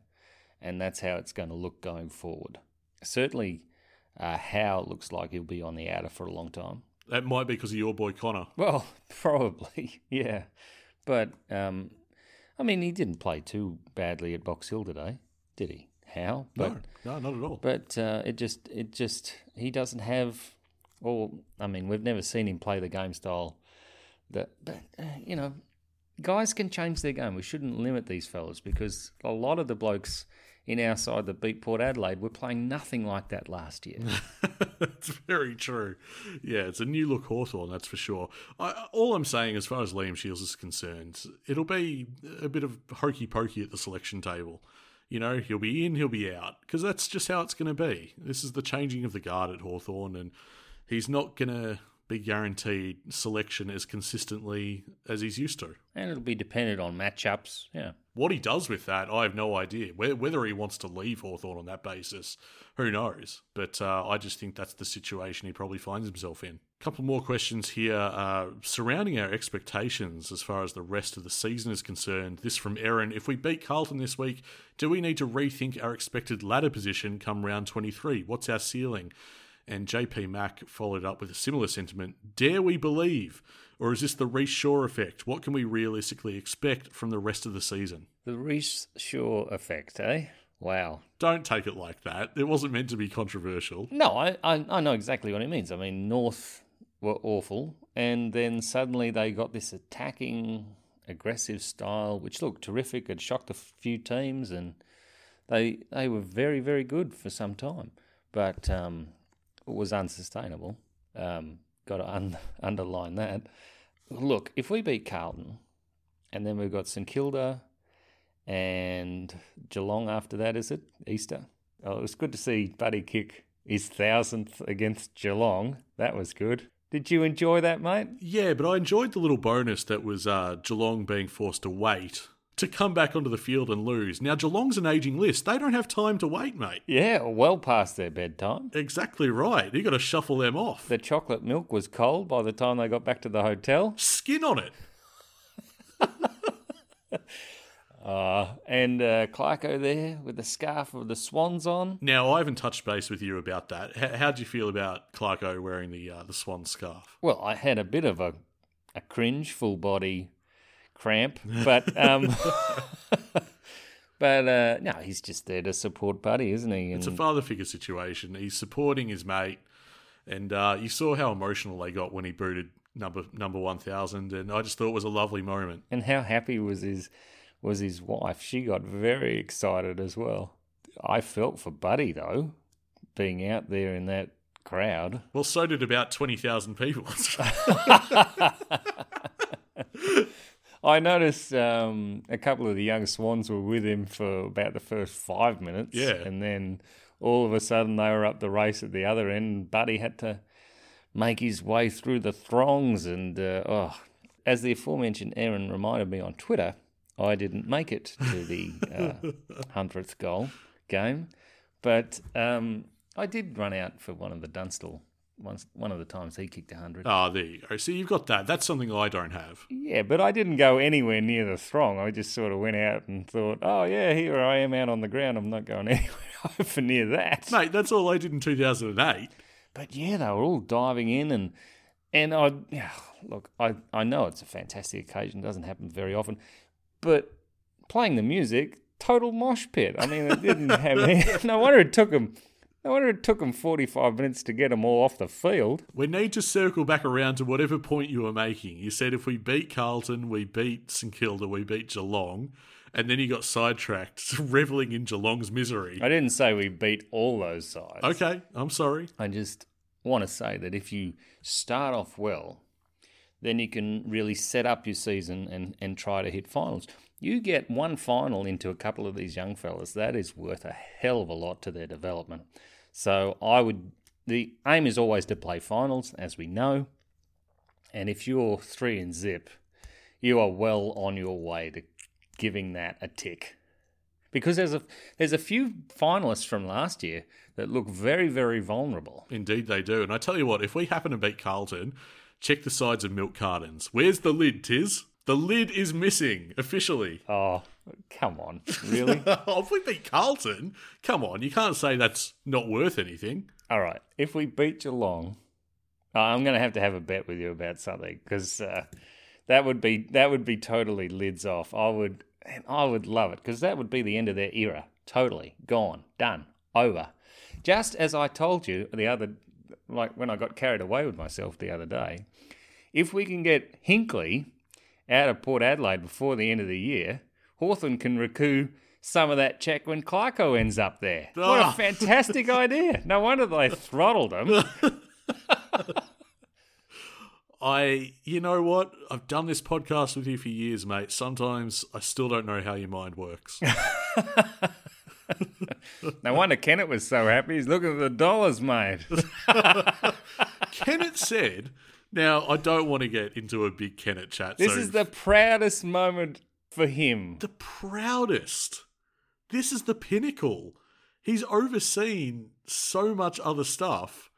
And that's how it's going to look going forward. Certainly, uh, Howe looks like he'll be on the outer for a long time. That might be because of your boy Connor. Well, probably, yeah. But um, I mean, he didn't play too badly at Box Hill today, did he? How? But, no, no, not at all. But uh, it just, it just, he doesn't have. Well, I mean, we've never seen him play the game style that. But uh, you know, guys can change their game. We shouldn't limit these fellas because a lot of the blokes in our side that beat Port Adelaide were playing nothing like that last year. that's very true. Yeah, it's a new look Hawthorn, that's for sure. I, all I'm saying, as far as Liam Shiels is concerned, it'll be a bit of hokey pokey at the selection table. You know, he'll be in, he'll be out, because that's just how it's going to be. This is the changing of the guard at Hawthorn, and he's not going to be guaranteed selection as consistently as he's used to. And it'll be dependent on matchups. Yeah. What he does with that, I have no idea. Whether he wants to leave Hawthorn on that basis, who knows? But uh, I just think that's the situation he probably finds himself in. A couple more questions here uh, surrounding our expectations as far as the rest of the season is concerned. This from Aaron. If we beat Carlton this week, do we need to rethink our expected ladder position come round 23? What's our ceiling? And JP Mack followed up with a similar sentiment Dare we believe? Or is this the Rhyce Shaw effect? What can we realistically expect from the rest of the season? The Rhyce Shaw effect, eh? Wow. Don't take it like that. It wasn't meant to be controversial. No, I, I, I know exactly what it means. I mean, North were awful, and then suddenly they got this attacking, aggressive style, which looked terrific. It shocked a few teams, and they they were very, very good for some time. But um, was unsustainable. Um, got to un- underline that. Look, if we beat Carlton, and then we've got St Kilda and Geelong after that, is it? Easter? Oh, it was good to see Buddy kick his thousandth against Geelong. That was good. Did you enjoy that, mate? Yeah, but I enjoyed the little bonus that was uh, Geelong being forced to wait to come back onto the field and lose. Now, Geelong's an aging list. They don't have time to wait, mate. Yeah, well past their bedtime. Exactly right. you got to shuffle them off. The chocolate milk was cold by the time they got back to the hotel. Skin on it. uh, and uh, Clarko there with the scarf of the swans on. Now, I haven't touched base with you about that. How do you feel about Clarko wearing the uh, the swan scarf? Well, I had a bit of a, a cringe, full body cramp. But um, but uh, no, he's just there to support Buddy, isn't he? And it's a father figure situation. He's supporting his mate, and uh, you saw how emotional they got when he booted number number one thousand, and I just thought it was a lovely moment. And how happy was his was his wife? She got very excited as well. I felt for Buddy though, being out there in that crowd. Well, so did about twenty thousand people. I noticed um, a couple of the young Swans were with him for about the first five minutes. Yeah. And then all of a sudden they were up the race at the other end. Buddy had to make his way through the throngs. And, uh, oh, as the aforementioned Aaron reminded me on Twitter, I didn't make it to the uh, 100th goal game. But um, I did run out for one of the Dunstall once one of the times he kicked 100. Ah, oh, there you go. So you've got that. That's something I don't have. Yeah, but I didn't go anywhere near the throng. I just sort of went out and thought, oh, yeah, here I am out on the ground. I'm not going anywhere over near that. Mate, that's all I did in 2008. But yeah, they were all diving in and. And I, yeah, look, I, I know it's a fantastic occasion. It doesn't happen very often. But playing the music, total mosh pit. I mean, it didn't have any. No wonder it took them I wonder it took them 45 minutes to get them all off the field. We need to circle back around to whatever point you were making. You said if we beat Carlton, we beat St Kilda, we beat Geelong, and then you got sidetracked, reveling in Geelong's misery. I didn't say we beat all those sides. Okay, I'm sorry. I just want to say that if you start off well, then you can really set up your season and, and try to hit finals. You get one final into a couple of these young fellas, that is worth a hell of a lot to their development. So I would. The aim is always to play finals, as we know. And if you're three and zip, you are well on your way to giving that a tick. Because there's a there's a few finalists from last year that look very very vulnerable. Indeed, they do. And I tell you what, if we happen to beat Carlton, check the sides of milk cartons. Where's the lid, Tiz? The lid is missing officially. Oh, come on, really? if we beat Carlton, come on, you can't say that's not worth anything. All right, if we beat Geelong, uh, I'm going to have to have a bet with you about something because uh, that would be that would be totally lids off. I would, and I would love it because that would be the end of their era. Totally gone, done, over. Just as I told you the other, like when I got carried away with myself the other day, if we can get Hinkley out of Port Adelaide before the end of the year, Hawthorn can recoup some of that check when Clarko ends up there. Oh. What a ah. fantastic idea. No wonder they throttled him. I, you know what? I've done this podcast with you for years, mate. Sometimes I still don't know how your mind works. no wonder Kennett was so happy. He's looking at the dollars, mate. Kennett said now, I don't want to get into a big Kennett chat. This so is the proudest moment for him. The proudest. This is the pinnacle. He's overseen so much other stuff.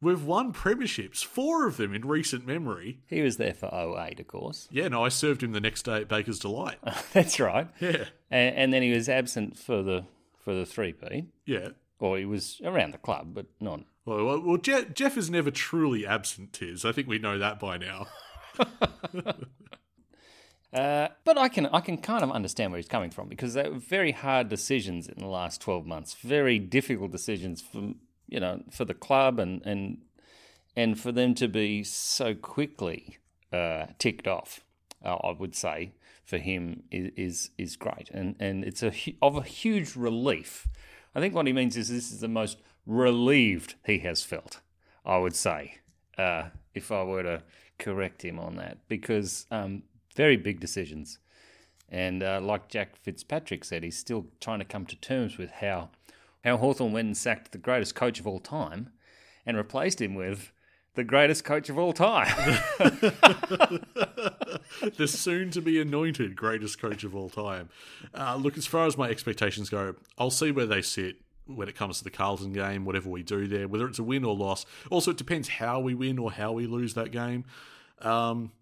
We've won premierships, four of them in recent memory. He was there for 08, of course. Yeah, no, I served him the next day at Baker's Delight. That's right. Yeah, And, and then he was absent for the for the three P. yeah. Or he was around the club, but not. Well, well, well Jeff, Jeff is never truly absent, Tiz. I think we know that by now. Uh, but I can I can kind of understand where he's coming from because they were very hard decisions in the last twelve months. Very difficult decisions for you know for the club and and and for them to be so quickly uh, ticked off. Uh, I would say for him is is, is great and and it's a hu- of a huge relief. I think what he means is this is the most relieved he has felt. I would say uh, if I were to correct him on that because um, very big decisions. And uh, like Jack Fitzpatrick said, he's still trying to come to terms with how how Hawthorn went and sacked the greatest coach of all time and replaced him with the greatest coach of all time. the soon to be anointed greatest coach of all time. Uh, look, as far as my expectations go, I'll see where they sit when it comes to the Carlton game, whatever we do there, whether it's a win or loss. Also, it depends how we win or how we lose that game. Um,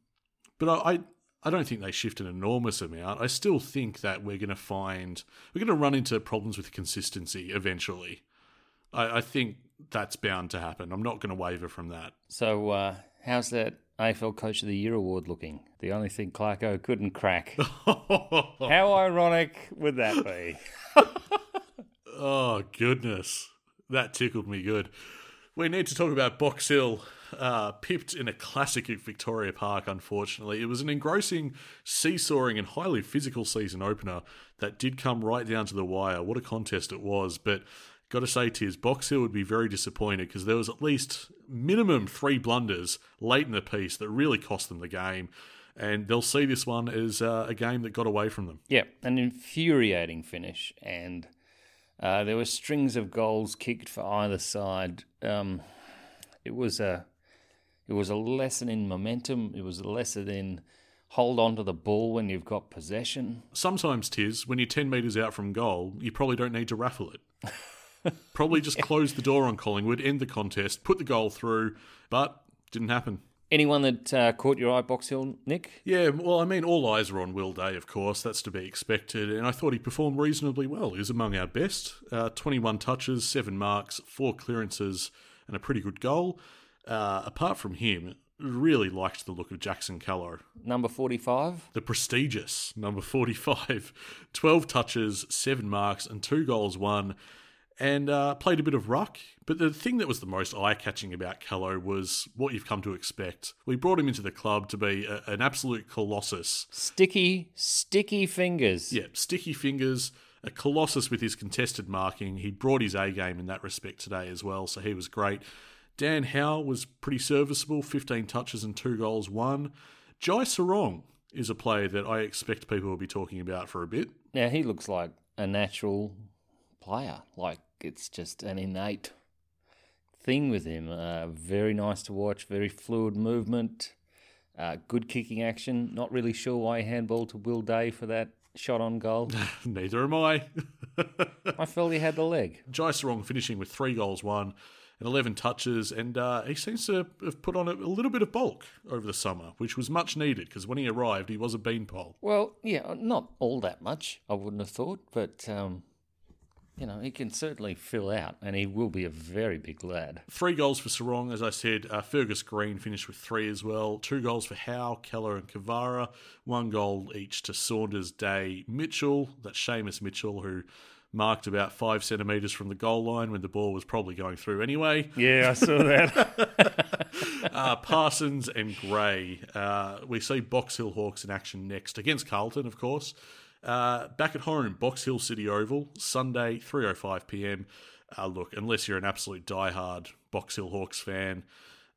but I, I, I don't think they shift an enormous amount. I still think that we're going to find we're going to run into problems with consistency eventually. I, I think that's bound to happen. I'm not going to waver from that. so, uh, how's that AFL Coach of the Year award looking? The only thing Clarko couldn't crack. how ironic would that be? Oh, goodness. That tickled me good. We need to talk about Box Hill, uh, pipped in a classic at Victoria Park, unfortunately. It was an engrossing, seesawing, and highly physical season opener that did come right down to the wire. What a contest it was. But got to say, Tiz, Box Hill would be very disappointed because there was at least minimum three blunders late in the piece that really cost them the game. And they'll see this one as uh, a game that got away from them. Yeah, an infuriating finish, and uh, there were strings of goals kicked for either side. Um, it was a it was a lesson in momentum. It was a lesson in hold on to the ball when you've got possession. sometimes tis when you're 10 metres out from goal, you probably don't need to raffle it. probably just close the door on Collingwood, end the contest, put the goal through, but didn't happen. Anyone that uh, caught your eye, Box Hill, Nick? Yeah, well, I mean, all eyes were on Will Day, of course. That's to be expected. And I thought he performed reasonably well. He was among our best. Uh, 21 touches, 7 marks, 4 clearances, and a pretty good goal. Uh, apart from him, really liked the look of Jackson Callow. Number forty-five. the prestigious number 45 12 touches 7 marks and 2 goals won and uh, played a bit of ruck but the thing that was the most eye-catching about Callow was what you've come to expect we brought him into the club to be a, an absolute colossus Sticky, sticky fingers. yeah sticky fingers a colossus with his contested marking he brought his A game in that respect today as well so he was great Dan Howe was pretty serviceable 15 touches and 2 goals won Jai Serong is a player that I expect people will be talking about for a bit. Now he looks like a natural player. Like it's just an innate thing with him. Uh, very nice to watch. Very fluid movement. Uh, good kicking action. Not really sure why he handballed to Will Day for that shot on goal. Neither am I. I felt he had the leg. Jai Serong finishing with three goals, one and 11 touches, and uh, he seems to have put on a, a little bit of bulk over the summer, which was much needed because when he arrived, he was a beanpole. Well, yeah, not all that much. I wouldn't have thought, but um, you know he can certainly fill out, and he will be a very big lad. Three goals for Serong, as I said. Uh, Fergus Greene finished with three as well. Two goals for Howe, Keller, and Kavara. One goal each to Saunders, Day, Mitchell. That's Seamus Mitchell, who marked about five centimetres from the goal line when the ball was probably going through anyway. Yeah, I saw that. uh, Parsons and Gray. Uh, we see Box Hill Hawks in action next against Carlton, of course. Uh, back at home, Box Hill City Oval, Sunday, 3.05 p.m. Uh, look, unless you're an absolute diehard Box Hill Hawks fan,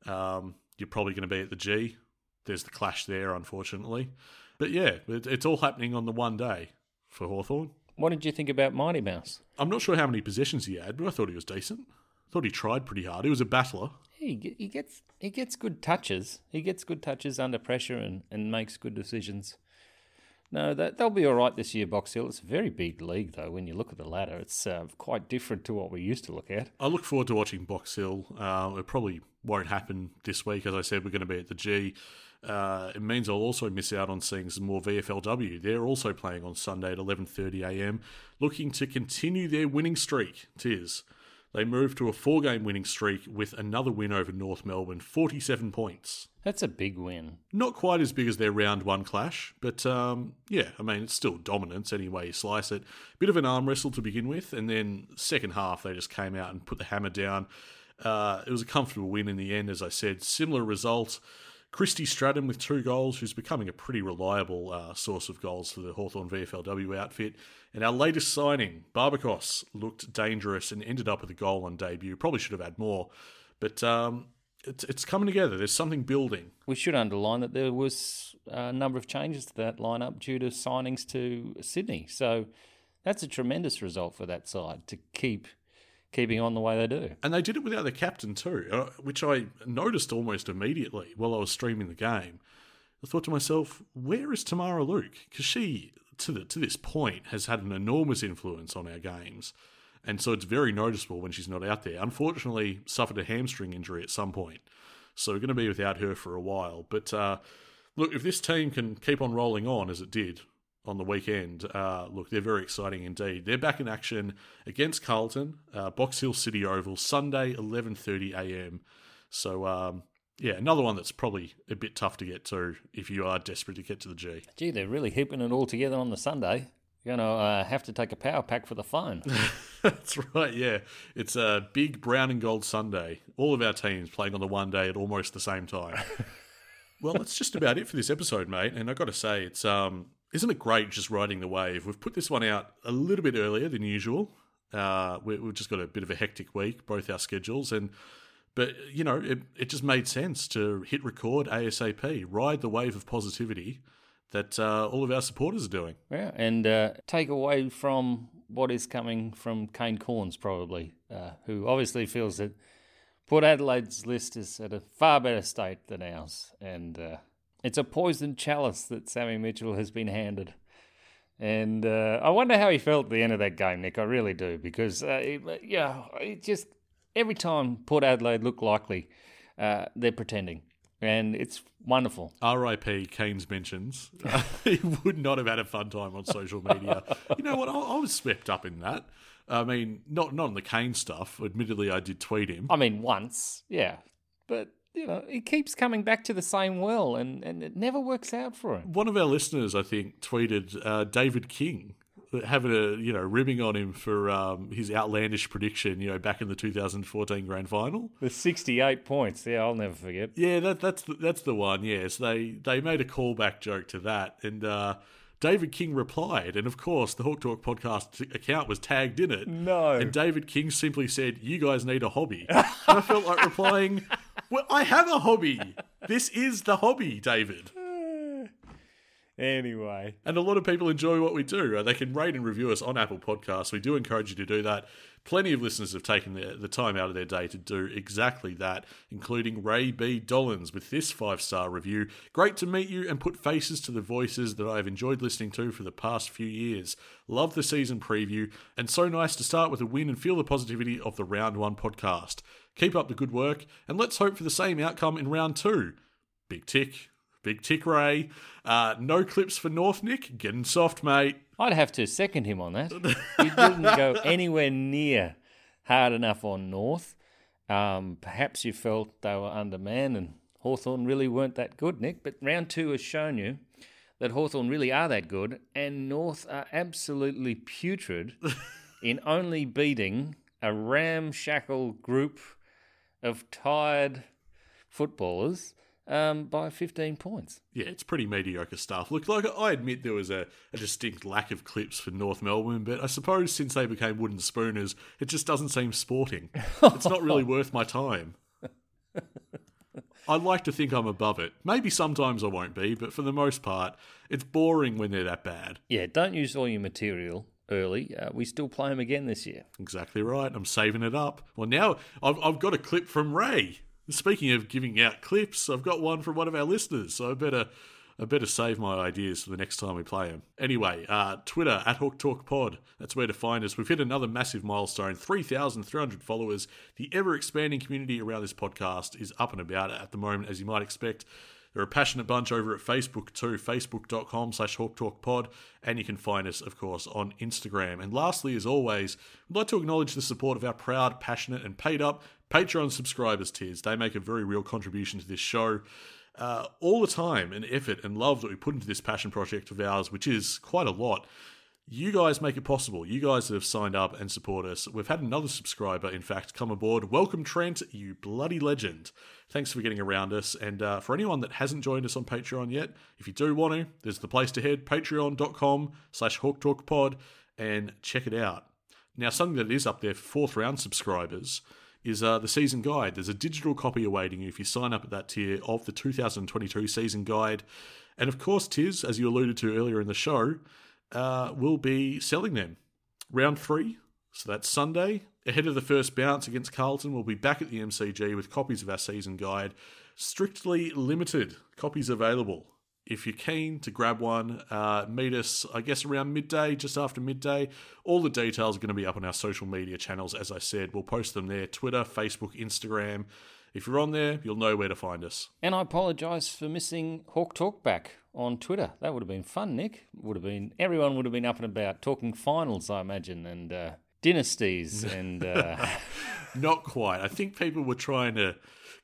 um, you're probably going to be at the G. There's the clash there, unfortunately. But yeah, it, it's all happening on the one day for Hawthorn. what did you think about Mighty Mouse? I'm not sure how many possessions he had, but I thought he was decent. I thought he tried pretty hard. He was a battler. He, he gets he gets good touches. He gets good touches under pressure and, and makes good decisions. No, that they'll be all right this year, Box Hill. It's a very big league, though. When you look at the ladder, it's uh, quite different to what we used to look at. I look forward to watching Box Hill. Uh, it probably won't happen this week. As I said, we're going to be at the G. Uh, it means I'll also miss out on seeing some more VFLW. They're also playing on Sunday at 11.30am, looking to continue their winning streak, tis. They moved to a four-game winning streak with another win over North Melbourne, 47 points. That's a big win. Not quite as big as their round one clash, but um, yeah, I mean, it's still dominance any way you slice it. Bit of an arm wrestle to begin with, and then second half, they just came out and put the hammer down. Uh, it was a comfortable win in the end, as I said. Similar result. Christy Stratton with two goals, who's becoming a pretty reliable uh, source of goals for the Hawthorn VFLW outfit. And our latest signing, Barbacos, looked dangerous and ended up with a goal on debut. Probably should have had more, but um, it's, it's coming together. There's something building. We should underline that there was a number of changes to that lineup due to signings to Sydney. So that's a tremendous result for that side to keep keeping on the way they do. And they did it without the captain too, uh, which I noticed almost immediately while I was streaming the game. I thought to myself, where is Tamara Luke? Because she, to the, to this point, has had an enormous influence on our games, and so it's very noticeable when she's not out there. Unfortunately, suffered a hamstring injury at some point, so we're going to be without her for a while. But uh, look, if this team can keep on rolling on as it did on the weekend. Uh, look, they're very exciting indeed. They're back in action against Carlton, uh, Box Hill City Oval, Sunday, 11:30 a.m. So um, yeah, another one that's probably a bit tough to get to if you are desperate to get to the G. Gee, they're really heaping it all together on the Sunday. You're going to uh, have to take a power pack for the phone. That's right, yeah. It's a big brown and gold Sunday. All of our teams playing on the one day at almost the same time. well, that's just about it for this episode, mate. And I've got to say, it's um, isn't it great just riding the wave? We've put this one out a little bit earlier than usual. Uh, we, have just got a bit of a hectic week, both our schedules, and but you know, it, it just made sense to hit record ASAP, ride the wave of positivity that uh, all of our supporters are doing. Yeah, and uh, take away from what is coming from Kane Cornes, probably, uh, who obviously feels that Port Adelaide's list is at a far better state than ours, and uh, it's a poisoned chalice that Sammy Mitchell has been handed. And uh, I wonder how he felt at the end of that game, Nick. I really do, because uh, it, yeah, it just every time Port Adelaide look likely, uh, they're pretending, and it's wonderful. R.I.P. Kane's mentions. he would not have had a fun time on social media. you know what? I, I, was swept up in that. I mean, not not on the Kane stuff. Admittedly, I did tweet him. I mean, once, yeah, but you know, he keeps coming back to the same well, and, and it never works out for him. One of our listeners, I think, tweeted uh, David King having a you know ribbing on him for um, his outlandish prediction, you know, back in the 2014 Grand Final. The 68 points, yeah, I'll never forget. Yeah, that, that's the, that's the one. Yes, they they made a callback joke to that, and uh, David King replied, and of course, the Hawk Talk podcast account was tagged in it. No, and David King simply said, "You guys need a hobby." and I felt like replying, "Well, I have a hobby. This is the hobby, David." Anyway. And a lot of people enjoy what we do. Uh, they can rate and review us on Apple Podcasts. We do encourage you to do that. Plenty of listeners have taken the, the time out of their day to do exactly that, including Ray B. Dollins with this five star review. Great to meet you and put faces to the voices that I've enjoyed listening to for the past few years. Love the season preview, and so nice to start with a win and feel the positivity of the round one podcast. Keep up the good work, and let's hope for the same outcome in round two. Big tick. Big tick, Ray. Uh, no clips for North Nick. Getting soft, mate. I'd have to second him on that. he didn't go anywhere near hard enough on North. Um, perhaps you felt they were undermanned and Hawthorn really weren't that good, Nick. But round two has shown you that Hawthorn really are that good, and North are absolutely putrid in only beating a ramshackle group of tired footballers um, by 15 points. Yeah, it's pretty mediocre stuff. Look, like I admit there was a, a, distinct lack of clips for North Melbourne, but I suppose since they became wooden spooners, it just doesn't seem sporting. it's not really worth my time. I like to think I'm above it. Maybe sometimes I won't be, but for the most part, it's boring when they're that bad. Yeah, don't use all your material early. Uh, we still play them again this year. Exactly right. I'm saving it up. Well, now I've, I've got a clip from Ray. Speaking of giving out clips, I've got one from one of our listeners, so I better I better save my ideas for the next time we play them. Anyway, uh, Twitter at Hawk Talk Pod. That's where to find us. We've hit another massive milestone 3,300 followers. The ever expanding community around this podcast is up and about at the moment, as you might expect. They're a passionate bunch over at Facebook too, facebook.com slash hawktalkpod, and you can find us, of course, on Instagram. And lastly, as always, I'd like to acknowledge the support of our proud, passionate, and paid up Patreon subscribers tiers. They make a very real contribution to this show uh, all the time and effort and love that we put into this passion project of ours, which is quite a lot. You guys make it possible. You guys that have signed up and support us. We've had another subscriber, in fact, come aboard. Welcome, Trent, you bloody legend. Thanks for getting around us. And uh, for anyone that hasn't joined us on Patreon yet, if you do want to, there's the place to head, patreon.com slash hawktalkpod, and check it out. Now, something that is up there for fourth round subscribers is uh, the season guide. There's a digital copy awaiting you if you sign up at that tier of the 2022 season guide. And of course, Tiz, as you alluded to earlier in the show, uh, will be selling them. Round three, so that's Sunday. Ahead of the first bounce against Carlton, we'll be back at the MCG with copies of our season guide. Strictly limited copies available if you're keen to grab one, uh, meet us, I guess, around midday, just after midday. All the details are going to be up on our social media channels, as I said. We'll post them there Twitter, Facebook, Instagram. If you're on there, you'll know where to find us. And I apologise for missing Hawk Talk back on Twitter. That would have been fun, Nick. Would have been everyone would have been up and about talking finals, I imagine, and uh, dynasties and. Uh... Not quite. I think people were trying to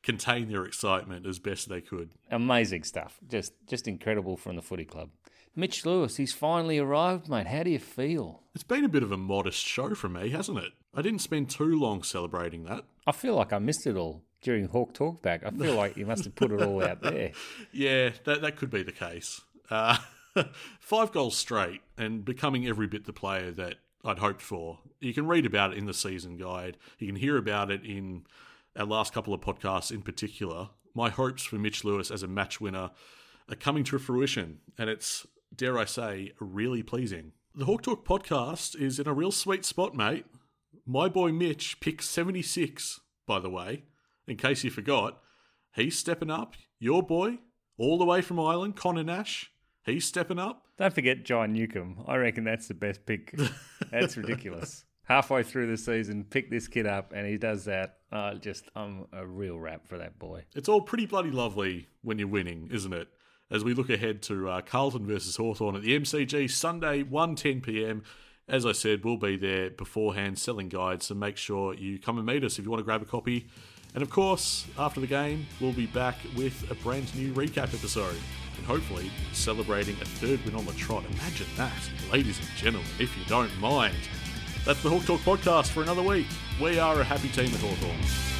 contain their excitement as best they could. Amazing stuff. Just just incredible from the footy club. Mitch Lewis, he's finally arrived, mate. How do you feel? It's been a bit of a modest show for me, hasn't it? I didn't spend too long celebrating that. I feel like I missed it all during Hawk Talk back. I feel like you must have put it all out there. yeah, that that could be the case. Uh, five goals straight and becoming every bit the player that I'd hoped for. You can read about it in the season guide. You can hear about it in our last couple of podcasts in particular, my hopes for Mitch Lewis as a match winner are coming to fruition, and it's, dare I say, really pleasing. The Hawk Talk podcast is in a real sweet spot, mate. My boy Mitch picked 76, by the way, in case you forgot. He's stepping up. Your boy, all the way from Ireland, Connor Nash, he's stepping up. Don't forget John Newcombe. I reckon that's the best pick. That's ridiculous halfway through the season, pick this kid up, and he does that. Uh, just, I'm a real rap for that boy. It's all pretty bloody lovely when you're winning, isn't it? As we look ahead to uh, Carlton versus Hawthorn at the MCG Sunday, 1:10 p.m. As I said, we'll be there beforehand selling guides, so make sure you come and meet us if you want to grab a copy. And of course, after the game, we'll be back with a brand new recap episode and hopefully celebrating a third win on the trot. Imagine that, ladies and gentlemen, if you don't mind. That's the Hawk Talk podcast for another week. We are a happy team at Hawthorn.